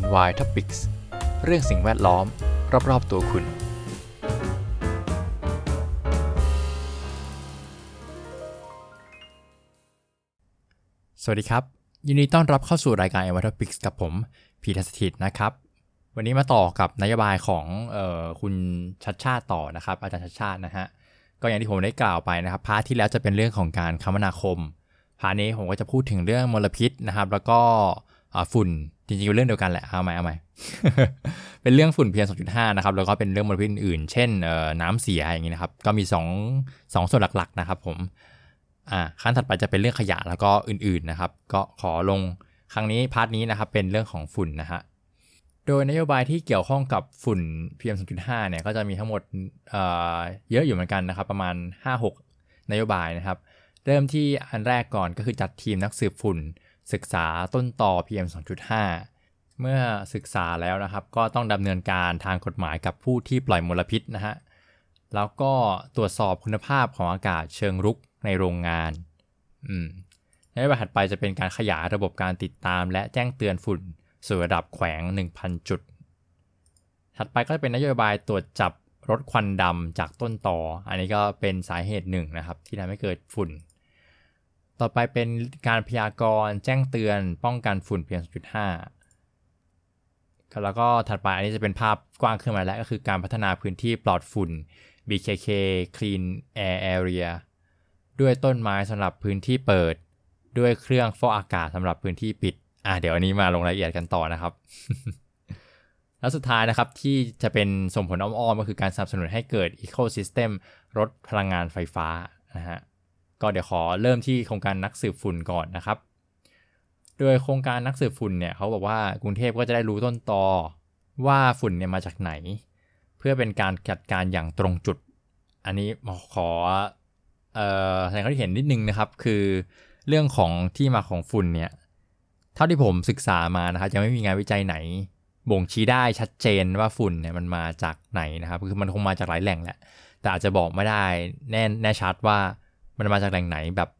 Envi Topics เรื่องสิ่งแวดล้อม รอบ ๆ ตัวคุณ สวัสดีครับ ยินดีต้อนรับเข้าสู่รายการ Envi Topics กับผมพีทัสถิตนะครับ วันนี้มาต่อกับนโยบายของออคุณชัชชาติต่อนะครับ อาจารย์ชัชชาตินะฮะ ก็อย่างที่ผมได้กล่าวไปนะครับ part ที่แล้วจะเป็นเรื่องของการคมนาคม part นี้ผมก็จะพูดถึงเรื่องมลพิษนะครับ แล้วก็ฝุ่น จริงๆเป็นเรื่องเดียวกันแหละเอาใหม่เอาใหม่เป็นเรื่องฝุ่น PM 2.5นะครับแล้วก็เป็นเรื่องมลพิษอื่นเช่นน้ำเสียอย่างนี้นะครับ ก็มี2 2ส่วนหลักๆนะครับผมอ่าขั้นถัดไปจะเป็นเรื่องขยะแล้วก็อื่นๆนะครับ ก็ขอลงครั้งนี้ part นี้นะครับเป็นเรื่องของฝุ่นนะฮะโดยนโยบายที่เกี่ยวข้องกับฝุ่น PM 2.5เนี่ยก็จะมีทั้งหมดเเยอะอยู่เหมือนกันนะครับ ประมาณ 5-6 นโยบายนะครับ เริ่มที่อันแรกก่อนก็คือจัดทีมนักสืบฝุ่น ศึกษาต้นต่อ PM 2.5 เมื่อศึกษาแล้วนะครับก็ต้องดำเนินการทางกฎหมายกับผู้ที่ปล่อยมลพิษนะฮะแล้วก็ตรวจสอบคุณภาพของอากาศเชิงรุกในโรงงานอืมในบถัดไปจะเป็นการขยายระบบการติดตาม และแจ้งเตือนฝุ่นสู่ระดับแขวง 1,000 จุด ถัดไปก็จะเป็นนโยบายตรวจจับรถควันดำจากต้นต่อ อันนี้ก็เป็นสาเหตุหนึ่งนะครับ ที่ทำให้เกิดฝุ่น ต่อไปเป็นการพยากรณ์แจ้งเตือนป้องกันฝุ่น PM 2.5แล้วก็ถัดไปอันนี้จะเป็นภาพกว้างขึ้นมาแล้วก็คือการพัฒนาพื้นที่ปลอดฝุ่น BKK Clean Air Area ด้วยต้นไม้สำหรับพื้นที่เปิด ด้วยเครื่องฟอกอากาศสำหรับพื้นที่ปิด อ่าเดี๋ยวอันนี้มาลงรายละเอียดกันต่อนะครับ แล้วสุดท้ายนะครับที่จะเป็นส่งผลอ้อมๆก็คือการสนับสนุนให้เกิด Ecosystem รถพลังงานไฟฟ้านะฮะ ก็เดี๋ยวขอเริ่มที่โครงการนักสืบฝุ่นก่อนนะครับ โดยโครงการนักสืบฝุ่นเนี่ยเขาบอกว่ากรุงเทพก็จะได้รู้ต้นตอว่าฝุ่นเนี่ยมาจากไหน เพื่อเป็นการจัดการอย่างตรงจุด อันนี้ขอแสดงความคิดเห็นนิดนึงนะครับ คือเรื่องของที่มาของฝุ่นเนี่ยเท่าที่ผมศึกษามานะครับยังไม่มีงานวิจัยไหน บ่งชี้ได้ชัดเจนว่าฝุ่นเนี่ยมันมาจากไหนนะครับ คือมันคงมาจากหลายแหล่งแหละแต่อาจจะบอกไม่ได้แน่แน่ชัดว่า มันมาจากแหล่งไหนแบบ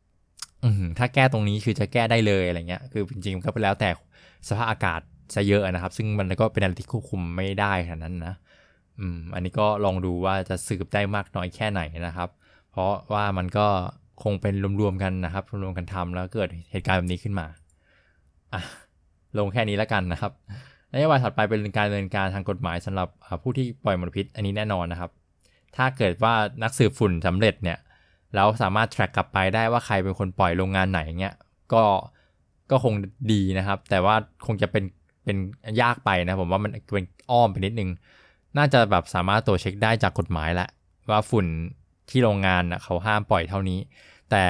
ถ้าแก้ตรงนี้คือจะแก้ได้เลยอะไรเงี้ย คือจริงๆก็ไปแล้วแต่สภาพอากาศซะเยอะนะครับ ซึ่งมันก็เป็นอะไรที่ควบคุมไม่ได้ขนาดนั้นนะอืมอันนี้ก็ลองดูว่าจะสืบได้มากน้อยแค่ไหนนะครับ เพราะว่ามันก็คงเป็นรวมๆกันนะครับรวมๆกันทำแล้วเกิดเหตุการณ์แบบนี้ขึ้นมาอะลงแค่นี้แล้วกันนะครับนโยบายถัดไปเป็นการดำเนินการทางกฎหมายสำหรับผู้ที่ปล่อยมลพิษอันนี้แน่นอนนะครับ ถ้าเกิดว่านักสืบฝุ่นสำเร็จเนี่ย แล้วสามารถ track กลับไปได้ว่าใครเป็นคนปล่อยโรงงานไหนเงี้ยก็ก็คงดีนะครับ แต่ว่าคงจะเป็นเป็นยากไปนะผมว่ามันเป็นอ้อมไปนิดนึง น่าจะแบบสามารถตรวจเช็คได้จากกฎหมายแหละ ว่าฝุ่นที่โรงงานเขาห้ามปล่อยเท่านี้ แต่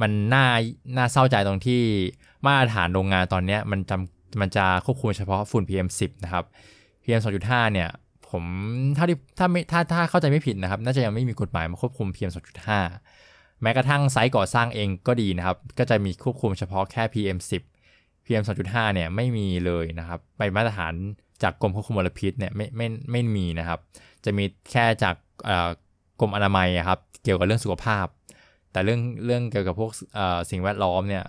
มันน่าน่าเศร้าใจตรงที่มาตรฐานโรงงานตอนนี้มันจำมันจะควบคุมเฉพาะฝุ่น PM10 นะครับ PM 2.5 เนี่ย ผมถ้าที่ถ้าไม่ถ้าถ้าเข้าใจไม่ผิดนะครับ น่าจะยังไม่มีกฎหมายมาควบคุม PM 2.5 แม้กระทั่งไซต์ก่อสร้างเองก็ดีนะครับ ก็จะมีควบคุมเฉพาะแค่ PM10 PM 2.5เนี่ยไม่มีเลยนะครับไปมาตรฐานจากกรมควบคุมมลพิษเนี่ยไม่ไม่ไม่มีนะครับ จะมีแค่จากกรมอนามัยครับเกี่ยวกับเรื่องสุขภาพ แต่เรื่องเรื่องเกี่ยวกับพวกสิ่งแวดล้อมเนี่ย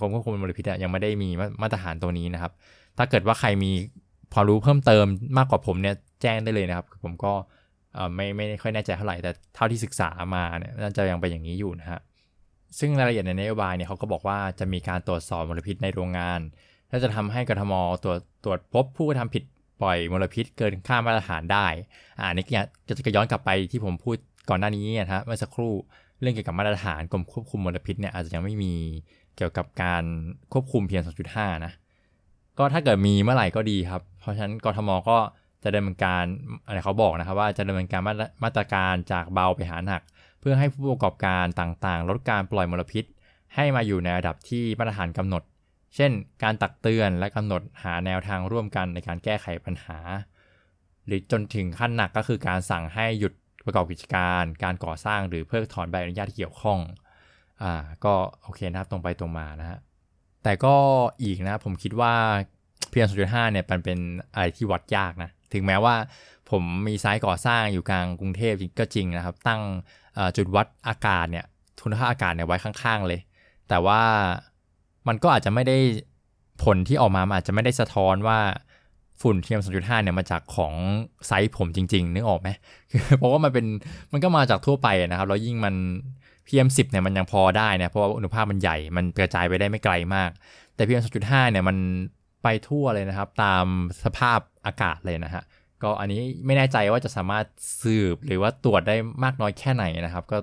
กรมควบคุมมลพิษยังไม่ได้มีมาตรฐานตัวนี้นะครับ ถ้าเกิดว่าใครมีพอรู้เพิ่มเติมมากกว่าผมเนี่ยแจ้งได้เลยนะครับ ผมก็ ไม่ไม่ค่อยแน่ใจเท่าไหร่แต่เท่าที่ศึกษามาเนี่ยน่าจะยังเป็นอย่างนี้อยู่นะฮะซึ่งรายละเอียดในนโยบายเนี่ยเขาก็บอกว่าจะมีการตรวจสอบมลพิษในโรงงาน และจะทำให้กทมตรวจตรวจพบผู้กระทำผิดปล่อยมลพิษเกินค่ามาตรฐานได้อ่านี่จะจะย้อนกลับไปที่ผมพูดก่อนหน้านี้นะฮะเมื่อสักครู่เรื่องเกี่ยวกับมาตรฐานกรมควบคุมมลพิษเนี่ยอาจจะยังไม่มีเกี่ยวกับการควบคุมเพียง 2.5 นะ ก็ถ้าเกิดมีเมื่อไหร่ก็ดีครับ เพราะฉะนั้นกทมก็ จะดำเนินการอะไรเขาบอกนะครับว่าจะดำเนินการมาตรการจากเบาไปหาหนัก เพื่อให้ผู้ประกอบการต่างๆ ลดการปล่อยมลพิษ ให้มาอยู่ในระดับที่มาตรฐานกำหนด เช่น การตักเตือนและกำหนดหาแนวทางร่วมกันในการแก้ไขปัญหา หรือจนถึงขั้นหนักก็คือการสั่งให้หยุดประกอบกิจการ การก่อสร้างหรือเพิกถอนใบอนุญาตที่เกี่ยวข้องอ่าก็โอเคนะครับตรงไปตรงมานะฮะแต่ก็อีกนะผมคิดว่าเพียง2.5เนี่ยมันเป็นอะไรที่วัดยากนะถึงแม้ว่าผมมีไซต์ก่อสร้างอยู่กลางกรุงเทพก็จริงนะครับ ตั้งจุดวัดอากาศเนี่ยคุณภาพอากาศเนี่ยไว้ข้างๆเลย แต่ว่ามันก็อาจจะไม่ได้ผลที่ออกมาอาจจะไม่ได้สะท้อนว่าฝุ่น PM 2.5เนี่ยมาจากของไซส์ผมจริง ๆ นึกออกไหมเพราะว่ามันเป็นมันก็มาจากทั่วไปนะครับ แล้วยิ่งมัน PM 10เนี่ยมันยังพอได้นะเพราะว่าอุณหภาพมันใหญ่มันกระจายไปได้ไม่ไกลมาก แต่ PM 2.5เนี่ยมันไปทั่วเลยนะครับ ตามสภาพ อากาศเลยนะฮะ ก็อันนี้ไม่แน่ใจว่าจะสามารถสืบหรือว่าตรวจได้มากน้อยแค่ไหนนะครับ ก็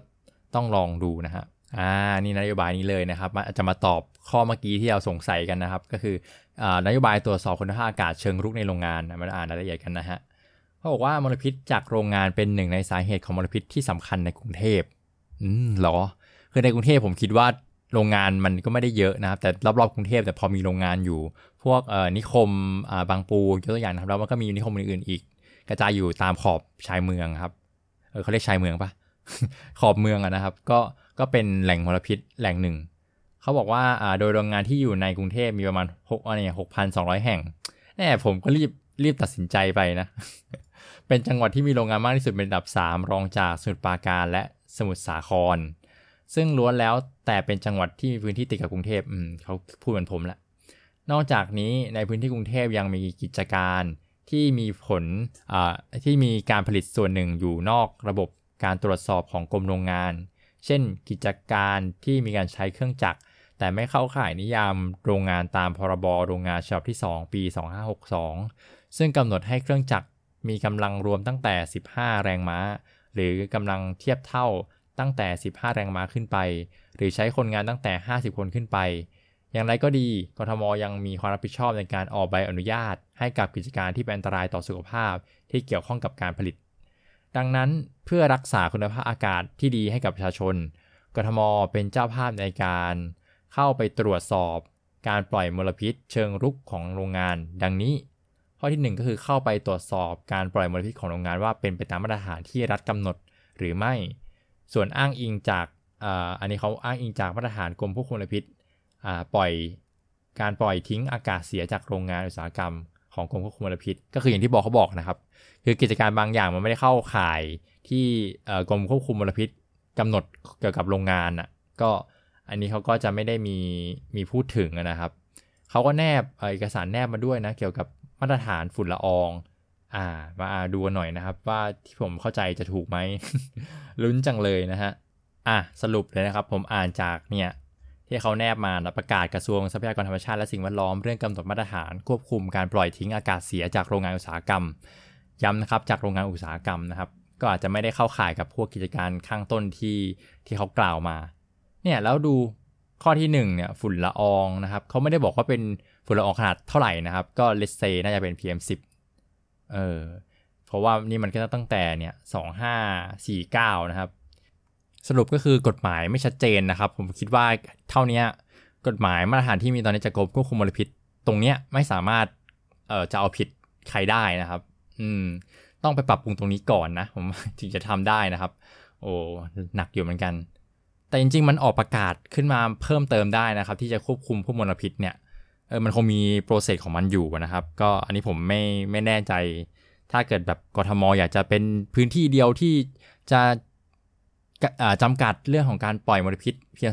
ต้องลองดูนะฮะอ่านี่นโยบายนี้เลยนะครับจะมาตอบข้อเมื่อกี้ที่เราสงสัยกันนะครับ ก็คือนโยบายตรวจสอบคุณภาพอากาศเชิงรุกในโรงงานมาอ่านรายละเอียดกันนะฮะเขาบอกว่ามลพิษจากโรงงานเป็นหนึ่งในสาเหตุของมลพิษที่สำคัญในกรุงเทพอืมหรอคือในกรุงเทพผมคิดว่า โรงงานมันก็ไม่ได้เยอะนะครับ แต่รอบๆกรุงเทพแต่พอมีโรงงานอยู่ พวกนิคมบางปูยกตัวอย่างนะครับแล้วมันก็มีนิคมอื่นๆอีก กระจายอยู่ตามขอบชายเมืองครับเออเขาเรียกชายเมืองปะขอบเมืองอะนะครับ ก็ก็เป็นแหล่งมลพิษแหล่งหนึ่งเขาบอกว่าโดยโรงงานที่อยู่ในกรุงเทพมีประมาณหกอะไรหกพันสองร้อยแห่งแน่ผมก็รีบรีบตัดสินใจไปนะ เป็นจังหวัดที่มีโรงงานมากที่สุดเป็นอันดับ 3 รองจากสมุทรปราการและสมุทรสาคร ซึ่งล้วนแล้วแต่เป็นจังหวัดที่มีพื้นที่ติดกับกรุงเทพอืมเขาพูดเหมือนผมละนอกจากนี้ในพื้นที่กรุงเทพยังมีกิจการที่มีผลที่มีการผลิตส่วนหนึ่งอยู่นอกระบบการตรวจสอบของกรมโรงงาน เช่น กิจการที่มีการใช้เครื่องจักร แต่ไม่เข้าข่ายนิยามโรงงานตามพรบโรงงานฉบับที่ 2 ปี 2562 ซึ่งกำหนดให้เครื่องจักรมีกำลังรวมตั้งแต่ 15 แรงม้า หรือกำลังเทียบเท่า ตั้งแต่ 15 แรงม้าขึ้นไป หรือใช้คนงานตั้งแต่ 50 คนขึ้นไป อย่างไรก็ดี กทมยังมีความรับผิดชอบในการออกใบอนุญาต ให้กับกิจการที่เป็นอันตรายต่อสุขภาพที่เกี่ยวข้องกับการผลิต ดังนั้นเพื่อรักษาคุณภาพอากาศที่ดีให้กับประชาชน กทมเป็นเจ้าภาพในการ เข้าไปตรวจสอบการปล่อยมลพิษเชิงรุกของโรงงาน ดังนี้ ข้อที่ 1 ก็คือเข้าไปตรวจสอบการปล่อยมลพิษของโรงงานว่าเป็นไปตามมาตรฐานที่รัฐกำหนดหรือไม่ ส่วนอ้างอิงจากอันนี้เขาอ้างอิงจากมาตรฐานกรมควบคุมมลพิษปล่อยการปล่อยทิ้งอากาศเสียจากโรงงานอุตสาหกรรมของกรมควบคุมมลพิษ ก็คืออย่างที่บอกเขาบอกนะครับ คือกิจการบางอย่างมันไม่ได้เข้าข่ายที่กรมควบคุมมลพิษกำหนดเกี่ยวกับโรงงานอะก็อันนี้เขาก็จะไม่ได้มีมีพูดถึงนะครับเขาก็แนบเอกสารแนบมาด้วยนะเกี่ยวกับมาตรฐานฝุ่นละออง อ่ามาดูหน่อยนะครับ ว่าที่ผมเข้าใจจะถูกไหมลุ้นจังเลยนะฮะอะสรุปเลยนะครับ ผมอ่านจากเนี่ยที่เขาแนบมาประกาศกระทรวงทรัพยากรธรรมชาติและสิ่งแวดล้อมเรื่องกำหนดมาตรฐานควบคุมการปล่อยทิ้งอากาศเสียจากโรงงานอุตสาหกรรม ย้ำนะครับจากโรงงานอุตสาหกรรมนะครับ ก็อาจจะไม่ได้เข้าข่ายกับพวกกิจการข้างต้นที่ที่เขากล่าวมา เนี่ยแล้วดูข้อที่1เนี่ยฝุ่นละอองนะครับเขาไม่ได้บอกว่าเป็นฝุ่นละอองขนาดเท่าไหร่นะครับ ก็เลสเซน่าจะเป็น PM 10 เออเพราะว่านี่มันก็ตั้งแต่เนี่ย2549นะครับ สรุปก็คือกฎหมายไม่ชัดเจนนะครับ ผมคิดว่าเท่านี้กฎหมายมาตรฐานที่มีตอนนี้จะกรมควบคุมมลพิษ ตรงเนี้ยไม่สามารถเอ่อจะเอาผิดใครได้นะครับ อืม ต้องไปปรับปรุงตรงนี้ก่อนนะ ผมถึงจะทำได้นะครับ โอ้หนักอยู่เหมือนกัน แต่จริง ๆ มันออกประกาศขึ้นมาเพิ่มเติมได้นะครับ ที่จะควบคุมพวกมลพิษเนี่ย เออมันคงมีโปรเซสของมันอยู่นะครับ ก็อันนี้ผมไม่ไม่แน่ใจ ถ้าเกิดแบบกทมอยากจะเป็นพื้นที่เดียวที่จะจำกัดเรื่องของการปล่อยมลพิษเพียง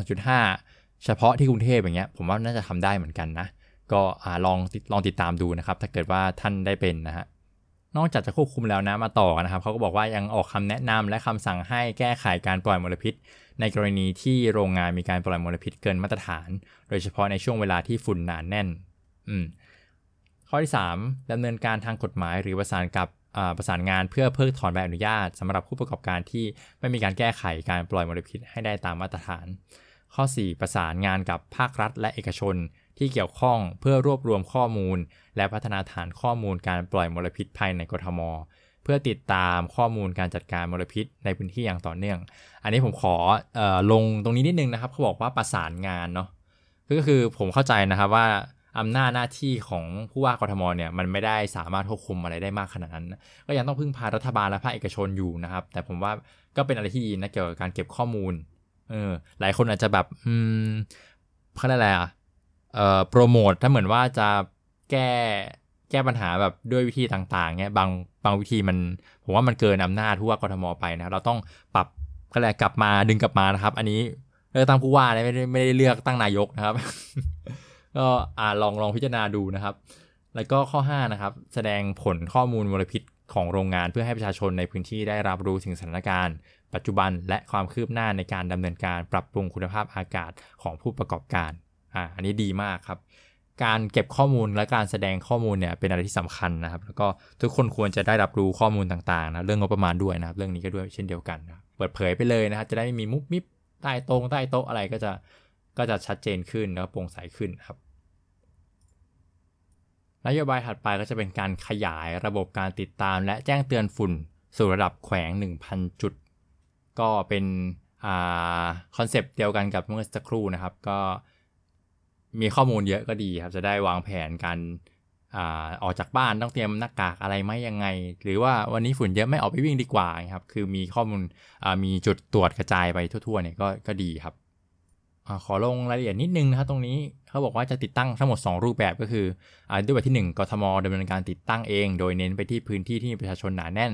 2.5 เฉพาะที่กรุงเทพอย่างเงี้ยผมว่าน่าจะทำได้เหมือนกันนะ ก็ลองลองติดตามดูนะครับ ถ้าเกิดว่าท่านได้เป็นนะฮะนอกจากจะควบคุมแล้วนะมาต่อนะครับเขาก็บอกว่ายังออกคำแนะนำและคำสั่งให้แก้ไขการปล่อยมลพิษ ในกรณีที่โรงงานมีการปล่อยมลพิษเกินมาตรฐาน โดยเฉพาะในช่วงเวลาที่ฝุ่นหนานแน่น อืมข้อที่ 3ดำเนินการทางกฎหมายหรือประสานกับประสานงานเพื่อเพิกถอนใบอนุญาตสำหรับผู้ประกอบการที่ไม่มีการแก้ไขการปล่อยมลพิษให้ได้ตามมาตรฐาน ข้อ 4 ประสานงานกับภาครัฐและเอกชนที่เกี่ยวข้องเพื่อรวบรวมข้อมูล และพัฒนาฐานข้อมูลการปล่อยมลพิษภายในกรทม พื่อติดตามข้อมูลการจัดการมลพิษในพื้นที่อย่างต่อเนื่อง อันนี้ผมขออลงตรงนี้นิดนึงนะครับเขาบอกว่าประสานงานเนาะก็คือผมเข้าใจนะครับว่าอำนาจหน้าที่ของผู้ว่ากทมเนี่ยมันไม่ได้สามารถควบคุมอะไรได้มากขนาดนั้น ก็ยังต้องพึ่งพารัฐบาลและภาคเอกชนอยู่นะครับ แต่ผมว่าก็เป็นอะไรที่ดีนะเกี่ยวกับการเก็บข้อมูลเออหลายคนอาจจะแบบอืมเขาเรียกอะไรอะเอ่อโปรโมทถ้าเหมือนว่าจะแก้ แก้ปัญหาแบบด้วยวิธีต่างๆเนี่ยบางบางวิธีมัน ผมว่ามันเกินอำนาจผู้ว่ากทมไปนะเราต้องปรับก็และกลับมาดึงกลับมานะครับ อันนี้เลือกตั้งผู้ว่าไม่ได้ไม่ได้เลือกตั้งนายกนะครับ ก็อ่าลองลองพิจารณาดูนะครับ แล้วก็ข้อ5นะครับ แสดงผลข้อมูลมลพิษของโรงงานเพื่อให้ประชาชนในพื้นที่ได้รับรู้ถึงสถานการณ์ ปัจจุบันและความคืบหน้าในการดำเนินการปรับปรุงคุณภาพอากาศของผู้ประกอบการอ่าอันนี้ดีมากครับ การเก็บข้อมูลและการแสดงข้อมูลเนี่ยเป็นอะไรที่สำคัญนะครับ แล้วก็ทุกคนควรจะได้รับรู้ข้อมูลต่างๆนะเรื่องงบประมาณด้วยนะครับ เรื่องนี้ก็ด้วยเช่นเดียวกันนะเปิดเผยไปเลยนะครับจะได้ไม่มีมุกมิบใต้ตรงใต้โต๊ะอะไรก็จะก็จะชัดเจนขึ้นแล้วโปร่งใสขึ้นครับนโยบายถัดไปก็จะเป็นการขยายระบบการติดตาม และแจ้งเตือนฝุ่นสู่ระดับแขวง 1,000 จุด ก็เป็นคอนเซปต์เดียวกันกับเมื่อสักครู่นะครับ ก็ มีข้อมูลเยอะก็ดีครับ จะได้วางแผนการออกจากบ้านต้องเตรียมหน้ากากอะไรไหมยังไง หรือว่าวันนี้ฝุ่นเยอะไม่ออกไปวิ่งดีกว่าครับ คือมีข้อมูลมีจุดตรวจกระจายไปทั่วๆเนี่ยก็ก็ดีครับอขอลงรายละเอียดนิดนึงนะครับตรงนี้เขาบอกว่าจะติดตั้งทั้งหมด 2 รูปแบบก็คืออรูปแบบที่ 1กทมดำเนินการติดตั้งเอง โดยเน้นไปที่พื้นที่ที่มีประชาชนหนาแน่น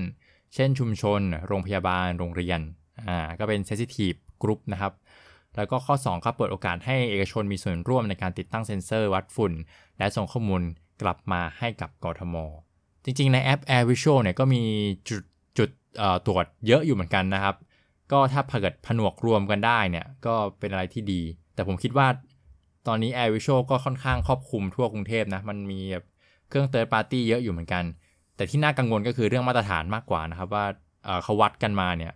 เช่นชุมชน โรงพยาบาลโรงเรียนอ่าก็เป็น sensitive group นะครับ แล้วก็ข้อ 2 ครับเปิดโอกาสให้เอกชนมีส่วนร่วมในการติดตั้งเซ็นเซอร์วัดฝุ่น และส่งข้อมูลกลับมาให้กับกทม จริงๆ ในแอป Air Visual เนี่ยก็มีจุดจุดตรวจเยอะอยู่เหมือนกันนะครับ ก็ถ้าเกิดผนวกรวมกันได้เนี่ยก็เป็นอะไรที่ดี แต่ผมคิดว่าตอนนี้ Air Visual ก็ค่อนข้างครอบคลุมทั่วกรุงเทพนะ มันมีเครื่อง third party เยอะอยู่เหมือนกัน แต่ที่น่ากังวลก็คือเรื่องมาตรฐานมากกว่านะครับว่าเขาวัดกันมาเนี่ย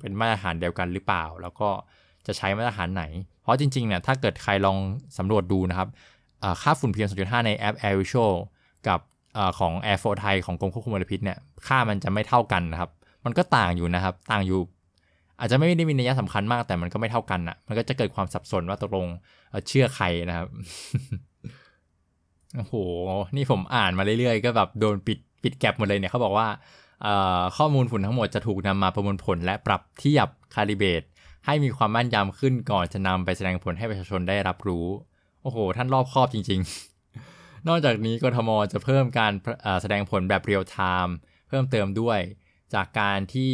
เป็นมาตรฐานเดียวกันหรือเปล่า แล้วก็ จะใช้มาตรฐานไหน เพราะจริงๆเนี่ยถ้าเกิดใครลองสำรวจดูนะครับค่าฝุ่น PM 2.5 ในแอป Air Visual กับอของ Air 4 Thai ของกรมควบคุมมลพิษเนี่ยค่ามันจะไม่เท่ากันนะครับ มันก็ต่างอยู่นะครับ ต่างอยู่ อาจจะไม่ได้มีนัยสำคัญมากแต่มันก็ไม่เท่ากันอะ มันก็จะเกิดความสับสนว่าตกลงเชื่อใครนะครับโอ้โห นี่ผมอ่านมาเรื่อยๆ ก็แบบโดนปิดปิดแก็บหมดเลยเนี่ยเขาบอกว่าข้อมูลฝุ่นทั้งหมดจะถูกนำมาประมวลผลและปรับเทียบคาลิเบต ให้มีความมั่นยำขึ้นก่อนจะนำไปแสดงผลให้ประชาชนได้รับรู้ โอ้โห ท่านรอบคอบจริง ๆ นอกจากนี้กทมจะเพิ่มการแสดงผลแบบเรียลไทม์เพิ่มเติมด้วย จากการที่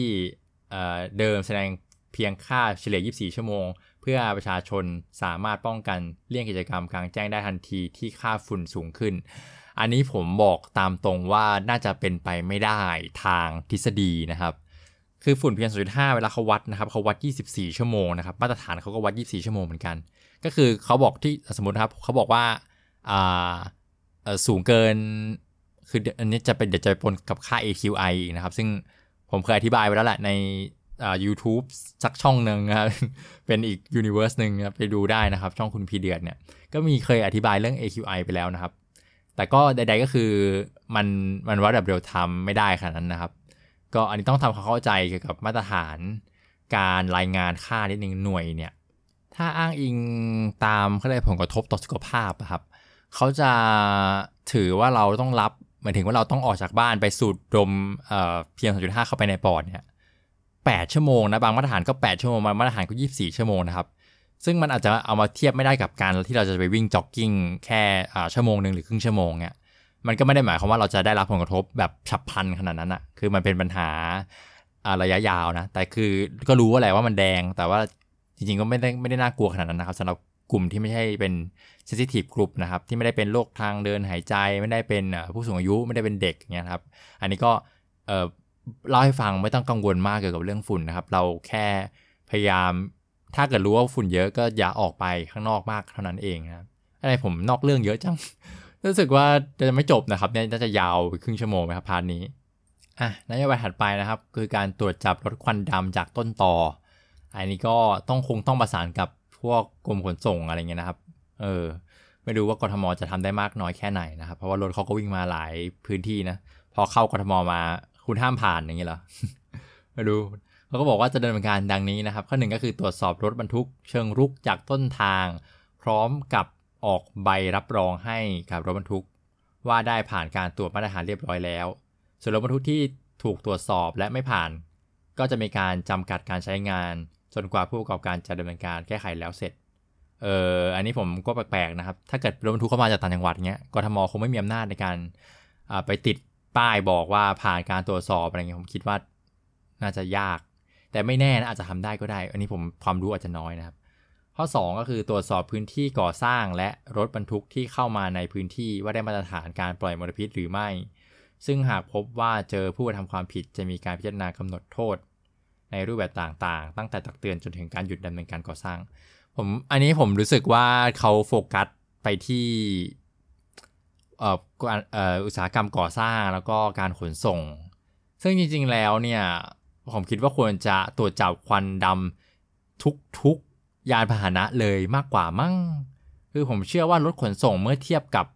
เดิมแสดงเพียงค่าเฉลี่ย 24 ชั่วโมง เพื่อประชาชนสามารถป้องกันเลี่ยงกิจกรรมกลางแจ้งได้ทันทีที่ค่าฝุ่นสูงขึ้น อันนี้ผมบอกตามตรงว่าน่าจะเป็นไปไม่ได้ทางทฤษฎีนะครับ คือฝุ่นเพียง0.5เวลาเขาวัดนะครับเขาวัด 24 ชั่วโมงนะครับมาตรฐานเขาก็วัด 24 ชั่วโมงเหมือนกัน ก็คือเขาบอกที่สมมติครับเขาบอกว่าอ่าสูงเกิน คืออันนี้จะเป็นเดี๋ยวจะปนกับค่า AQI นะครับ ซึ่งผมเคยอธิบายไว้แล้วแหละในอ่า YouTube สักช่องหนึ่งนะครับ เป็นอีกยูนิเวอร์สหนึ่งไปดูได้นะครับ ช่องคุณพีเดือดเนี่ย ก็มีเคยอธิบายเรื่อง AQI ไปแล้วนะครับ แต่ก็ใดๆก็คือมันมันวัดแบบเรียลไทม์ไม่ได้ขนาดนั้นนะครับ ก็อันนี้ต้องทำความเข้าใจเกี่ยวกับมาตรฐานการรายงานค่านิดนึงหน่วยเนี่ย ถ้าอ้างอิงตามเขาเรียกผลกระทบต่อสุขภาพครับเขาจะถือว่าเราต้องรับหมายถึงว่าเราต้องออกจากบ้านไปสูดดมเพียง2.5เข้าไปในปอดเนี่ย8ชั่วโมงนะบางมาตรฐานก็8ชั่วโมงบางมาตรฐานก็24ชั่วโมงนะครับ ซึ่งมันอาจจะเอามาเทียบไม่ได้กับการที่เราจะไปวิ่งจ็อกกิ้งแค่ชั่วโมงหนึ่งหรือครึ่งชั่วโมงเนี่ย มันก็ไม่ได้หมายความว่าเราจะได้รับผลกระทบแบบฉับพลันขนาดนั้นอะคือมันเป็นปัญหาระยะยาวนะ แต่คือก็รู้ว่าแหละว่ามันแดง แต่ว่าจริงๆก็ไม่ได้ไม่ได้น่ากลัวขนาดนั้นนะครับสำหรับกลุ่มที่ไม่ใช่เป็น sensitive group นะครับ ที่ไม่ได้เป็นโรคทางเดินหายใจ ไม่ได้เป็นผู้สูงอายุไม่ได้เป็นเด็กเงี้ยครับ อันนี้ก็เล่าให้ฟังไม่ต้องกังวลมากเกี่ยวกับเรื่องฝุ่นนะครับ เราแค่พยายามถ้าเกิดรู้ว่าฝุ่นเยอะก็อย่าออกไปข้างนอกมากเท่านั้นเองนะอะไรผมนอกเรื่องเยอะจัง รู้สึกว่าจะไม่จบนะครับเนี่ยน่าจะยาวครึ่งชั่วโมงไหมครับ part นี้อะนโยบายถัดไปนะครับ คือการตรวจจับรถควันดำจากต้นตอ อันนี้ก็ต้องคงต้องประสานกับพวกกรมขนส่งอะไรเงี้ยนะครับ เออ ไม่รู้ว่ากทมจะทำได้มากน้อยแค่ไหนนะครับ เพราะว่ารถเขาก็วิ่งมาหลายพื้นที่นะ พอเข้ากทมมาคุณห้ามผ่านอย่างเนี้ยเหรอ มาดูเขาก็บอกว่าจะดำเนินการดังนี้นะครับ ข้อหนึ่งก็คือตรวจสอบรถบรรทุกเชิงรุกจากต้นทาง พร้อมกับ ออกใบรับรองให้กับรถบรรทุก ว่าได้ผ่านการตรวจมาตรฐานเรียบร้อยแล้ว ส่วนรถบรรทุกที่ถูกตรวจสอบและไม่ผ่าน ก็จะมีการจำกัดการใช้งาน จนกว่าผู้ประกอบการจะดำเนินการแก้ไขแล้วเสร็จ เอออันนี้ผมก็แปลกๆนะครับ ถ้าเกิดรถบรรทุกเข้ามาจากต่างจังหวัดเงี้ย กทมคงไม่มีอำนาจในการไปติดป้ายบอกว่าผ่านการตรวจสอบอะไรเงี้ยผมคิดว่าน่าจะยาก แต่ไม่แน่นะอาจจะทำได้ก็ได้ อันนี้ผมความรู้อาจจะน้อยนะครับ ข้อ 2 ก็คือตรวจสอบพื้นที่ก่อสร้างและรถบรรทุกที่เข้ามาในพื้นที่ว่าได้มาตรฐานการปล่อยมลพิษหรือไม่ ซึ่งหากพบว่าเจอผู้กระทำความผิดจะมีการพิจารณากำหนดโทษ ในรูปแบบต่างๆ ตั้งแต่ตักเตือนจนถึงการหยุดดำเนินการก่อสร้าง ผมอันนี้ผมรู้สึกว่าเขาโฟกัสไปที่อุตสาหกรรมก่อสร้างแล้วก็การขนส่ง ซึ่งจริงๆแล้วเนี่ยผมคิดว่าควรจะตรวจจับควันดำทุกๆ ยานพาหนะเลยมากกว่ามั้ง คือผมเชื่อว่ารถขนส่งเมื่อเทียบกับ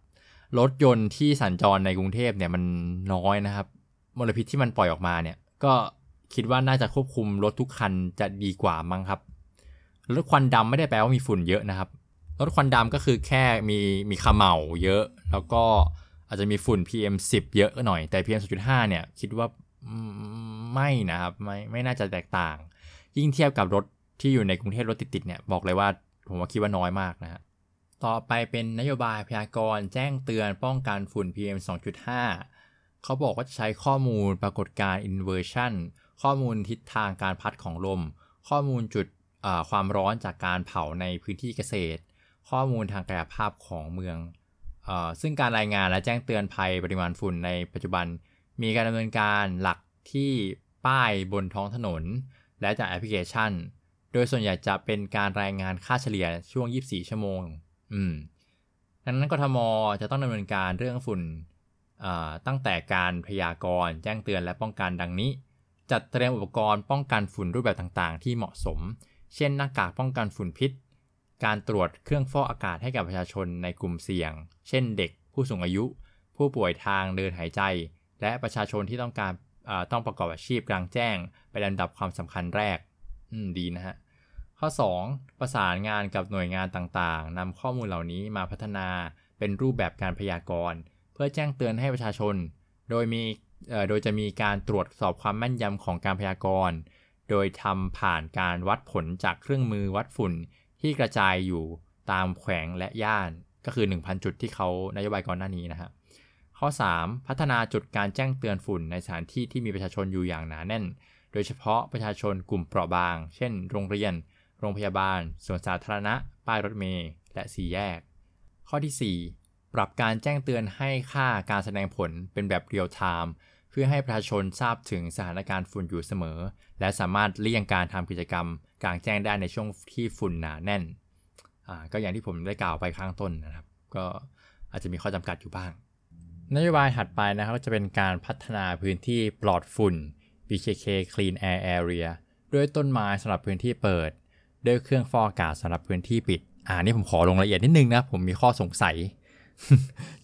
รถยนต์ที่สัญจรในกรุงเทพเนี่ยมันน้อยนะครับ มลพิษที่มันปล่อยออกมาเนี่ย ก็คิดว่าน่าจะควบคุมรถทุกคันจะดีกว่ามั้งครับ รถควันดำไม่ได้แปลว่ามีฝุ่นเยอะนะครับ รถควันดำก็คือแค่มีมีขมเหลาเยอะ แล้วก็อาจจะมีฝุ่น PM 10 เยอะหน่อย แต่ PM 2.5เนี่ยคิดว่าไม่นะครับ ไม่ไม่น่าจะแตกต่าง ยิ่งเทียบกับรถ ที่อยู่ในกรุงเทพรถติดๆเนี่ยบอกเลยว่าผมว่าคิดว่าน้อยมากนะฮะต่อไปเป็นนโยบายพยากรณ์แจ้งเตือนป้องกันฝุ่น PM 2.5 เขาบอกว่าจะใช้ข้อมูลปรากฏการณ์ inversion ข้อมูลทิศทางการพัดของลม ข้อมูลจุดความร้อนจากการเผาในพื้นที่เกษตร ข้อมูลทางกายภาพของเมืองอซึ่งการรายงานและแจ้งเตือนภัยปริมาณฝุ่นในปัจจุบัน มีการดำเนินการหลักที่ป้ายบนท้องถนน และจากแอปพลิเคชัน โดยส่วนใหญ่จะเป็นการรายงานค่าเฉลี่ยช่วง 24 ชั่วโมง อืม ดังนั้นกทม จะต้องดำเนินการเรื่องฝุ่นตั้งแต่การพยากรณ์แจ้งเตือนและป้องกันดังนี้ จัดเตรียมอุปกรณ์ป้องกันฝุ่นรูปแบบต่างๆ ที่เหมาะสม เช่นหน้ากากป้องกันฝุ่นพิษ การตรวจเครื่องฟอกอากาศให้กับประชาชนในกลุ่มเสี่ยง เช่นเด็ก ผู้สูงอายุ ผู้ป่วยทางเดินหายใจ และประชาชนที่ต้องการต้องประกอบอาชีพกลางแจ้ง ไปลำดับความสำคัญแรก อืมดีนะฮะ ข้อ 2. ประสานงานกับหน่วยงานต่างๆนำข้อมูลเหล่านี้มาพัฒนาเป็นรูปแบบการพยากรณ์ เพื่อแจ้งเตือนให้ประชาชน โดยมีโดยจะมีการตรวจสอบความแม่นยำของการพยากรณ์ โดยทำผ่านการวัดผลจากเครื่องมือวัดฝุ่นที่กระจายอยู่ตามแขวงและย่านก็คือ 1,000 จุดที่เขานโยบายก่อนหน้านี้นะครับข้อ 3. พัฒนาจุดการแจ้งเตือนฝุ่นในสถานที่ที่มีประชาชนอยู่อย่างหนาแน่น โดยเฉพาะประชาชนกลุ่มเปราะบาง เช่น โรงเรียน โรงพยาบาล สวนสาธารณะ ป้ายรถเมล์และสี่แยก ข้อที่ 4 ปรับการแจ้งเตือนให้ค่าการแสดงผลเป็นแบบเรียลไทม์เพื่อให้ประชาชนทราบถึงสถานการณ์ฝุ่นอยู่เสมอ และสามารถเลี่ยงการทำกิจกรรม กลางแจ้งได้ในช่วงที่ฝุ่นหนาแน่นอ่าก็อย่างที่ผมได้กล่าวไปข้างต้นนะครับ ก็อาจจะมีข้อจำกัดอยู่บ้าง นโยบายถัดไปนะครับจะเป็นการพัฒนาพื้นที่ปลอดฝุ่น BKK Clean Air Area ด้วยต้นไม้สำหรับพื้นที่เปิด ด้วยเครื่องฟอกอากาศสำหรับพื้นที่ปิด อ่านี่ผมขอลงรายละเอียดนิดนึงนะ ผมมีข้อสงสัย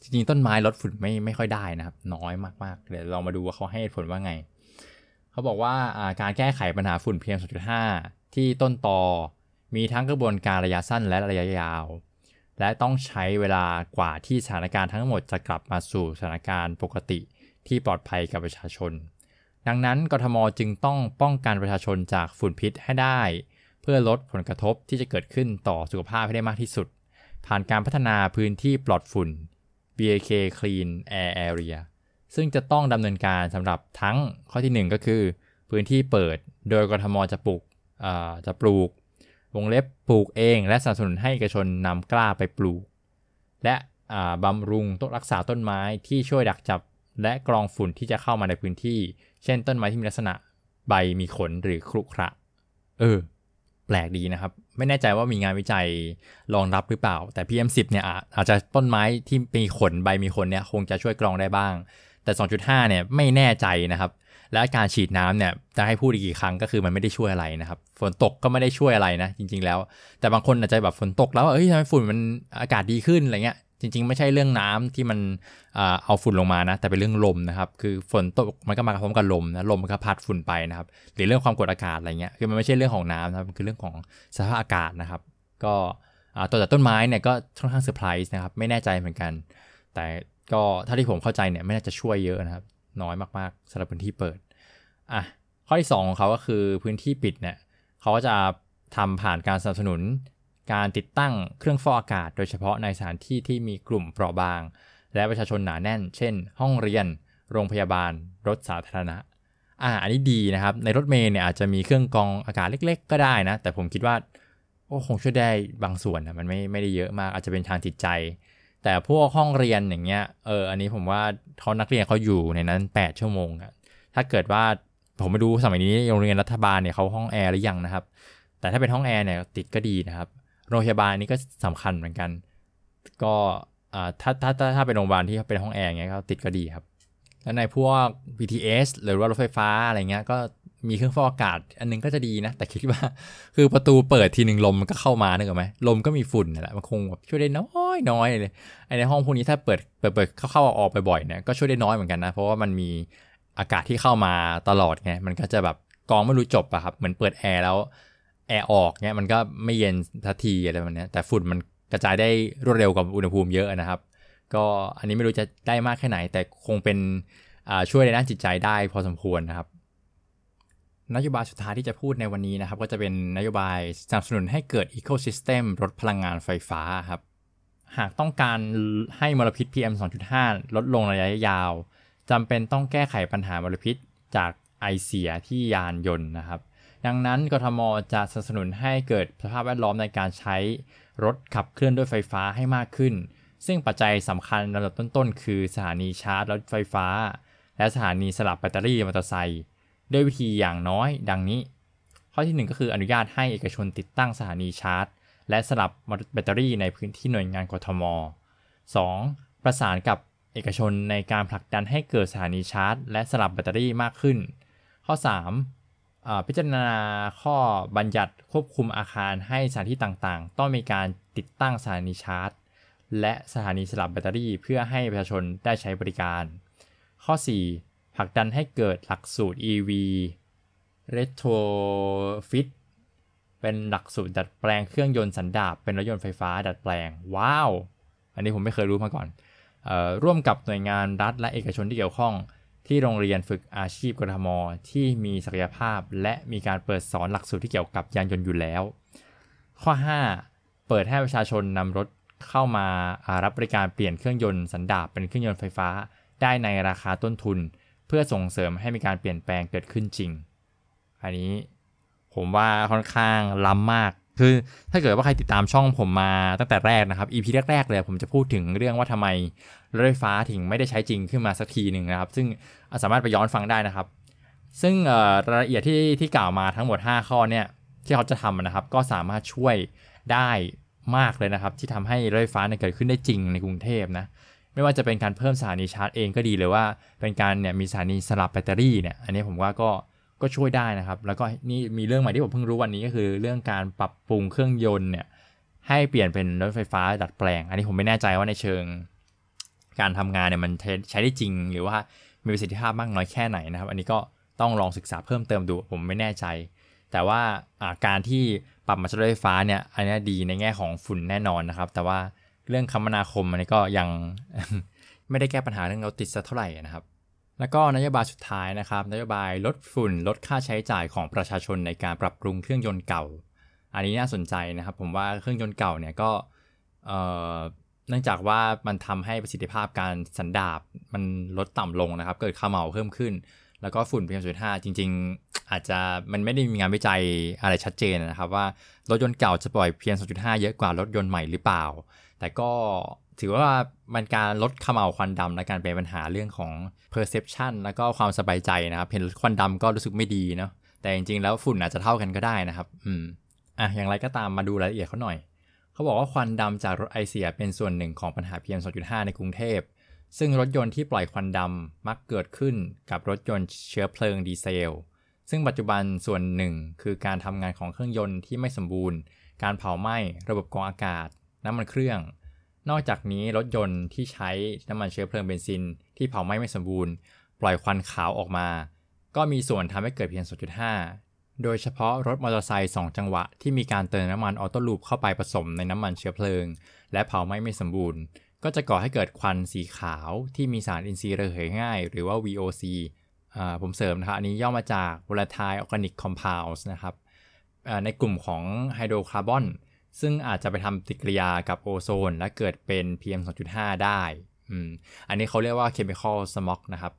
จริงๆ ต้นไม้ลดฝุ่นไม่ไม่ค่อยได้นะครับ น้อยมากๆ เดี๋ยวเรามาดูว่าเขาให้ผลว่าไง เขาบอกว่าการแก้ไขปัญหาฝุ่น PM 2.5 ที่ต้นตอ มีทั้งกระบวนการระยะสั้นและระยะยาว และต้องใช้เวลากว่าที่สถานการณ์ทั้งหมดจะกลับมาสู่สถานการณ์ปกติที่ปลอดภัยกับประชาชน ดังนั้นกทมจึงต้องป้องกันประชาชนจากฝุ่นพิษให้ได้ เพื่อลดผลกระทบที่จะเกิดขึ้นต่อสุขภาพให้ได้มากที่สุด ผ่านการพัฒนาพื้นที่ปลอดฝุ่น BAK Clean Air Area ซึ่งจะต้องดำเนินการสำหรับทั้งข้อที่ 1 ก็คือ พื้นที่เปิดโดยกทมจะปลูกจะปลูก วงเล็บปลูกเอง และสนับสนุนให้เอกชนนำกล้าไปปลูก และบำรุงต้นรักษาต้นไม้ที่ช่วยดักจับ และกรองฝุ่นที่จะเข้ามาในพื้นที่ เช่นต้นไม้ที่มีลักษณะใบมีขนหรือครุขระ เออ แปลกดีนะครับ ไม่แน่ใจว่ามีงานวิจัยรองรับหรือเปล่า แต่ PM10 เนี่ยอาจจะต้นไม้ที่มีขนใบมีขนเนี่ยคงจะช่วยกรองได้บ้าง แต่ 2.5 เนี่ยไม่แน่ใจนะครับและการฉีดน้ำเนี่ยจะให้พูดอีกกี่ครั้งก็คือมันไม่ได้ช่วยอะไรนะครับ ฝนตกก็ไม่ได้ช่วยอะไรนะ จริง ๆ แล้ว แต่บางคนอาจจะแบบฝนตกแล้วเอ้ยทำไมฝุ่นมันอากาศดีขึ้นอะไรเงี้ย จริงๆ ไม่ใช่เรื่องน้ำที่มันเอาฝุ่นลงมานะ แต่เป็นเรื่องลมนะครับ คือฝนตกมันก็มาพร้อมกับลมนะ ลมมันก็พัดฝุ่นไปนะครับ หรือเรื่องความกดอากาศอะไรเงี้ย คือมันไม่ใช่เรื่องของน้ำนะครับ คือเรื่องของสภาพอากาศนะครับ ก็ตัวจากต้นไม้เนี่ยก็ค่อนข้างเซอร์ไพรส์นะครับ ไม่แน่ใจเหมือนกัน แต่ก็ถ้าที่ผมเข้าใจเนี่ยไม่น่าจะช่วยเยอะนะครับ น้อยมากๆสำหรับพื้นที่เปิด อะ ข้อที่ 2 ของเขาก็คือพื้นที่ปิดเนี่ยเขาก็จะทำผ่านการสนับสนุน การติดตั้งเครื่องฟอกอากาศ โดยเฉพาะในสถานที่ที่มีกลุ่มเปราะบาง และประชาชนหนาแน่น เช่น ห้องเรียน โรงพยาบาล รถสาธารณะอ่าอันนี้ดีนะครับ ในรถเมล์เนี่ยอาจจะมีเครื่องกรองอากาศเล็ก ๆ ก็ได้นะ แต่ผมคิดว่าก็คงช่วยได้บางส่วนนะมันไม่ไม่ได้เยอะมากอาจจะเป็นทางจิตใจ แต่พวกห้องเรียนอย่างเงี้ยเอออันนี้ผมว่าเขานักเรียนเขาอยู่ในนั้น 8 ชั่วโมงอะถ้าเกิดว่าผมไม่ดูสมัยนี้โรงเรียนรัฐบาลเนี่ยเขาห้องแอร์หรือยังนะครับ แต่ถ้าเป็นห้องแอร์เนี่ยติดก็ดีนะครับ โรงพยาบาลนี่ก็สำคัญเหมือนกัน ก็ถ้าถ้าถ้าถ้าเป็นโรงพยาบาลที่เป็นห้องแอร์เงี้ยก็ติดก็ดีครับ แล้วในพวก BTS หรือว่ารถไฟฟ้าอะไรเงี้ยก็มีเครื่องฟอกอากาศ อันนึงก็จะดีนะ แต่คิดว่าคือประตูเปิดทีหนึ่งลมมันก็เข้ามานึกออกไหมลมก็มีฝุ่นแหละมันคงแบบช่วยได้น้อยน้อยเลยไอในห้องพวกนี้ถ้าเปิดเปิดเปิดเข้าเข้าออกไปบ่อยเนี่ยก็ช่วยได้น้อยเหมือนกันนะ เพราะว่ามันมีอากาศที่เข้ามาตลอดไงมันก็จะแบบกองไม่รู้จบอะครับเหมือนเปิดแอร์แล้ว แอร์ออกเนี่ยมันก็ไม่เย็นทันทีอะไรแบบนี้แต่ฝุ่นมันกระจายได้รวดเร็วกว่าอุณหภูมิเยอะนะครับ ก็อันนี้ไม่รู้จะได้มากแค่ไหน แต่คงเป็นช่วยในด้านจิตใจได้พอสมควรนะครับ นโยบายสุดท้ายที่จะพูดในวันนี้นะครับ ก็จะเป็นนโยบายสนับสนุนให้เกิด ecosystem รถพลังงานไฟฟ้าครับหากต้องการให้มลพิษ PM 2.5 ลดลงระยะยาวจำเป็นต้องแก้ไขปัญหามลพิษจากไอเสียที่ยานยนต์นะครับ ดังนั้นกทมจะสนับสนุนให้เกิดสภาพแวดล้อมในการใช้รถขับเคลื่อนด้วยไฟฟ้าให้มากขึ้น ซึ่งปัจจัยสำคัญระดับต้นๆ คือสถานีชาร์จรถไฟฟ้า และสถานีสลับแบตเตอรี่มอเตอร์ไซค์ด้วยวิธีอย่างน้อยดังนี้ ข้อที่ 1 ก็คืออนุญาตให้เอกชนติดตั้งสถานีชาร์จ และสลับแบตเตอรี่ในพื้นที่หน่วยงานกทม 2. ประสานกับเอกชนในการผลักดันให้เกิดสถานีชาร์จ และสลับแบตเตอรี่มากขึ้น ข้อ 3. พิจารณาข้อบัญญัติควบคุมอาคารให้สถานที่ต่างๆ ต้องมีการติดตั้งสถานีชาร์จ และสถานีสลับแบตเตอรี่ เพื่อให้ประชาชนได้ใช้บริการ ข้อ 4. ผลักดันให้เกิดหลักสูตร EV retrofit เป็นหลักสูตรดัดแปลงเครื่องยนต์สันดาปเป็นรถยนต์ไฟฟ้าดัดแปลง ว้าว อันนี้ผมไม่เคยรู้มาก่อนออร่วมกับหน่วยงานรัฐและเอกชนที่เกี่ยวข้อง ที่โรงเรียนฝึกอาชีพกรทมที่มีศักยภาพ และมีการเปิดสอนหลักสูตรที่เกี่ยวกับยานยนต์อยู่แล้ว ข้อ 5 เปิดให้ประชาชนนำรถเข้ามารับบริการเปลี่ยนเครื่องยนต์สันดาปเป็นเครื่องยนต์ไฟฟ้า ได้ในราคาต้นทุน เพื่อส่งเสริมให้มีการเปลี่ยนแปลงเกิดขึ้นจริง อันนี้ผมว่าค่อนข้างล้ำมาก คือถ้าเกิดว่าใครติดตามช่องผมมาตั้งแต่แรกนะครับ EP แรกๆเลยผมจะพูดถึงเรื่องว่าทำไม รถไฟฟ้าถึงไม่ได้ใช้จริงขึ้นมาสักทีหนึ่งนะครับ ซึ่งสามารถไปย้อนฟังได้นะครับ ซึ่งรายละเอียดที่ที่กล่าวมาทั้งหมด 5 ข้อเนี่ยที่เขาจะทำนะครับ ก็สามารถช่วยได้มากเลยนะครับ ที่ทำให้รถไฟฟ้าเกิดขึ้นได้จริงในกรุงเทพนะไม่ว่าจะเป็นการเพิ่มสถานีชาร์จเองก็ดีหรือว่า เป็นการเนี่ยมีสถานีสลับแบตเตอรี่เนี่ยอันนี้ผมว่าก็ก็ช่วยได้นะครับ แล้วก็นี่มีเรื่องใหม่ที่ผมเพิ่งรู้วันนี้ก็คือ เรื่องการปรับปรุงเครื่องยนต์เนี่ยให้เปลี่ยนเป็นรถไฟฟ้าดัดแปลง อันนี้ผมไม่แน่ใจว่าในเชิง การทำงานเนี่ยมันใช้ได้จริง หรือว่ามีประสิทธิภาพมากน้อยแค่ไหนนะครับ อันนี้ก็ต้องลองศึกษาเพิ่มเติมดูผมไม่แน่ใจ แต่ว่าการที่ปรับมาใช้รถไฟฟ้าเนี่ยอันนี้ดีในแง่ของฝุ่นแน่นอนนะครับ แต่ว่าเรื่องคมนาคมอันนี้ก็ยังไม่ได้แก้ปัญหาเรื่องรถติดสักเท่าไหร่นะครับ แล้วก็นโยบายสุดท้ายนะครับ นโยบายลดฝุ่นลดค่าใช้จ่ายของประชาชนในการปรับปรุงเครื่องยนต์เก่า อันนี้น่าสนใจนะครับ ผมว่าเครื่องยนต์เก่าเนี่ยก็ เนื่องจากว่ามันทำให้ประสิทธิภาพการสันดาบมันลดต่ำลงนะครับ เกิดข้าเมาเพิ่มขึ้น แล้วก็ฝุ่น PM2.5 จริง ๆ อาจจะมันไม่ได้มีงานวิจัยอะไรชัดเจนนะครับว่ารถยนต์เก่าจะปล่อย PM2.5 เยอะกว่ารถยนต์ใหม่หรือเปล่า แต่ก็ถือว่ามันการลดขมเหลาควันดำและการเป็นปัญหาเรื่องของ perception แล้วก็ความสบายใจนะครับ เห็นควันดำก็รู้สึกไม่ดีเนาะแต่จริงๆ แล้วฝุ่นอาจจะเท่ากันก็ได้นะครับ อืมอะอย่างไรก็ตามมาดูรายละเอียดเขาหน่อย เขาบอกว่าควันดำจากรถไอเสียเป็นส่วนหนึ่งของปัญหา PM 2.5 ในกรุงเทพ ซึ่งรถยนต์ที่ปล่อยควันดำมักเกิดขึ้นกับรถยนต์เชื้อเพลิงดีเซล ซึ่งปัจจุบันส่วนหนึ่งคือการทำงานของเครื่องยนต์ที่ไม่สมบูรณ์ การเผาไหม้ระบบกรองอากาศ น้ำมันเครื่อง นอกจากนี้รถยนต์ที่ใช้น้ำมันเชื้อเพลิงเบนซิน ที่เผาไหม้ไม่สมบูรณ์ ปล่อยควันขาวออกมา ก็มีส่วนทำให้เกิด PM 2.5 โดยเฉพาะรถมอเตอร์ไซค์2จังหวะที่มีการเติมน้ำมัน autolube เข้าไปผสมในน้ำมันเชื้อเพลิง และเผาไหม้ไม่สมบูรณ์ ก็จะก่อให้เกิดควันสีขาวที่มีสารอินทรีย์ระเหยง่าย หรือว่า VOC ผมเสริมนะครับอันนี้ย่อมาจาก volatile organic compounds นะครับในกลุ่มของไฮโดรคาร์บอนซึ่งอาจจะไปทำปฏิกิริยากับโอโซน และเกิดเป็น PM 2.5 ได้อันนี้เขาเรียกว่า chemical smog นะครับ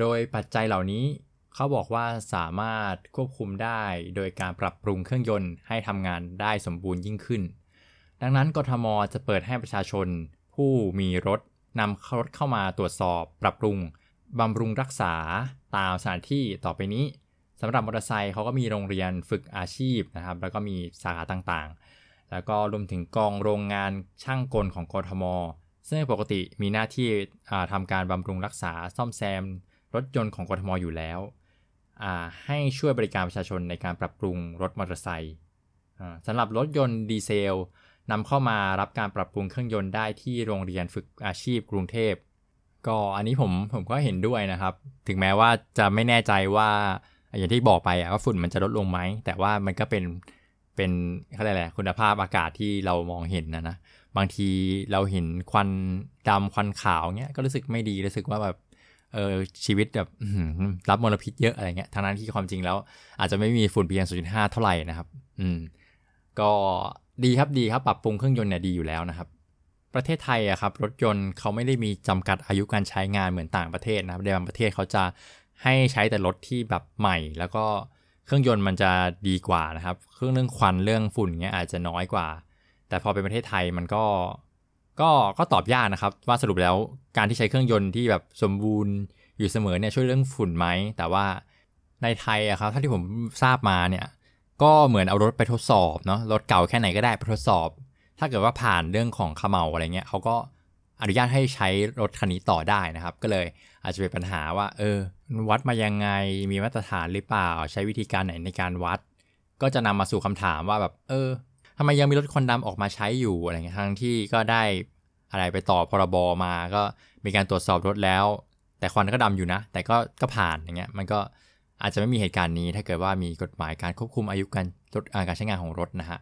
โดยปัจจัยเหล่านี้ เขาบอกว่าสามารถควบคุมได้โดยการปรับปรุงเครื่องยนต์ให้ทำงานได้สมบูรณ์ยิ่งขึ้น ดังนั้นกทมจะเปิดให้ประชาชน ผู้มีรถนำรถเข้ามาตรวจสอบ ปรับปรุงบำรุงรักษาตามสถานที่ต่อไปนี้สำหรับมอเตอร์ไซค์เขาก็มีโรงเรียนฝึกอาชีพนะครับ แล้วก็มีสาขาต่างๆ แล้วก็รวมถึงกองโรงงานช่างกลของกทม ซึ่งปกติมีหน้าที่ทำการบำรุงรักษาซ่อมแซม รถยนต์ของกทมอยู่แล้ว ให้ช่วยบริการประชาชนในการปรับปรุงรถมอเตอร์ไซค์สำหรับรถยนต์ดีเซลนำเข้ามารับการปรับปรุงเครื่องยนต์ได้ที่โรงเรียนฝึกอาชีพกรุงเทพ ก็อันนี้ผมผมก็เห็นด้วยนะครับ ถึงแม้ว่าจะไม่แน่ใจว่าอย่างที่บอกไปอะว่าฝุ่นมันจะลดลงไหม แต่ว่ามันก็เป็นเป็นอะไรแหละคุณภาพอากาศที่เรามองเห็นนะนะ บางทีเราเห็นควันดำควันขาวเงี้ยก็รู้สึกไม่ดีรู้สึกว่าแบบ เออชีวิตแบบรับมลพิษเยอะอะไรเงี้ยทางนั้นที่ความจริงแล้ว อาจจะไม่มีฝุ่น PM 2.5 เท่าไหร่นะครับ อืม ก็ดีครับดีครับ ปรับปรุงเครื่องยนต์เนี่ยดีอยู่แล้วนะครับ ประเทศไทยอะครับ รถยนต์เขาไม่ได้มีจำกัดอายุการใช้งานเหมือนต่างประเทศนะครับในบางประเทศเขาจะให้ใช้แต่รถที่แบบใหม่ แล้วก็เครื่องยนต์มันจะดีกว่านะครับ เครื่องเรื่องควันเรื่องฝุ่นเงี้ยอาจจะน้อยกว่า แต่พอเป็นประเทศไทยมันก็ ก็ก็ตอบยากนะครับ ว่าสรุปแล้วการที่ใช้เครื่องยนต์ที่แบบสมบูรณ์อยู่เสมอเนี่ยช่วยเรื่องฝุ่นไหม แต่ว่าในไทยอะครับถ้าที่ผมทราบมาเนี่ยก็เหมือนเอารถไปทดสอบเนาะรถเก่าแค่ไหนก็ได้ไปทดสอบ ถ้าเกิดว่าผ่านเรื่องของขมเมาอะไรเงี้ยเขาก็อนุญาตให้ใช้รถคันนี้ต่อได้นะครับ ก็เลยอาจจะเป็นปัญหาว่า เออ วัดมายังไงมีมาตรฐานหรือเปล่า ใช้วิธีการไหนในการวัด ก็จะนำมาสู่คำถามว่าแบบ เออ ทำไมยังมีรถควันดำออกมาใช้อยู่อะไรเงี้ยทั้งที่ก็ได้อะไรไปต่อพรบมา ก็มีการตรวจสอบรถแล้ว แต่ควันก็ดำอยู่นะ แต่ก็ก็ผ่านอย่างเงี้ยมันก็อาจจะไม่มีเหตุการณ์นี้ ถ้าเกิดว่ามีกฎหมายการควบคุมอายุการรถการใช้งานของรถนะฮะ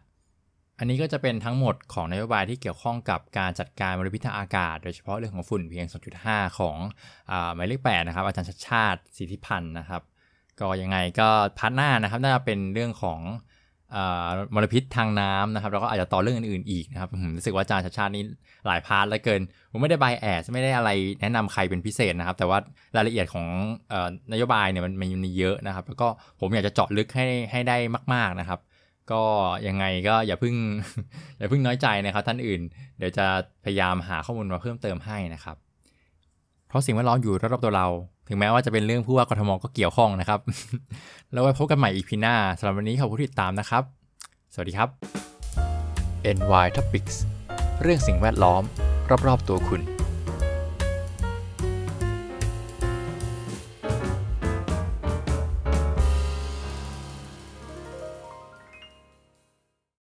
อันนี้ก็จะเป็นทั้งหมดของนโยบายที่เกี่ยวข้องกับการจัดการมลพิษทางอากาศ โดยเฉพาะเรื่องของฝุ่นเพียง 2.5 ของหมายเลข8นะครับอาจารย์ชัดชาติสิทธิพันธ์นะครับ ก็ยังไงก็ part หน้านะครับน่าจะเป็นเรื่องของ มลพิษทางน้ำนะครับแล้วก็อาจจะต่อเรื่องอื่นๆอีกนะครับผมรู้สึกว่าอาจารย์ชัชชาตินี้หลาย part แล้วเกิน ผมไม่ได้ bias ไม่ได้อะไรแนะนำใครเป็นพิเศษนะครับ แต่ว่ารายละเอียดของนโยบายเนี่ยมันมีเยอะนะครับ แล้วก็ผมอยากจะเจาะลึกให้ให้ได้มาก ๆนะครับ ก็ยังไงก็อย่าเพิ่งอย่าเพิ่งน้อยใจนะครับ ท่านอื่น เดี๋ยวจะพยายามหาข้อมูลมาเพิ่มเติมให้นะครับ เพราะสิ่งแวดล้อมอยู่รอบๆตัวเรา ถึงแม้ว่าจะเป็นเรื่องผู้ว่ากทมก็เกี่ยวข้องนะครับ แล้วไว้พบกันใหม่อีพีหน้าสำหรับวันนี้ขอบคุณที่ติดตามนะครับ สวัสดีครับ NY Topics เรื่องสิ่งแวดล้อม รอบๆตัวคุณ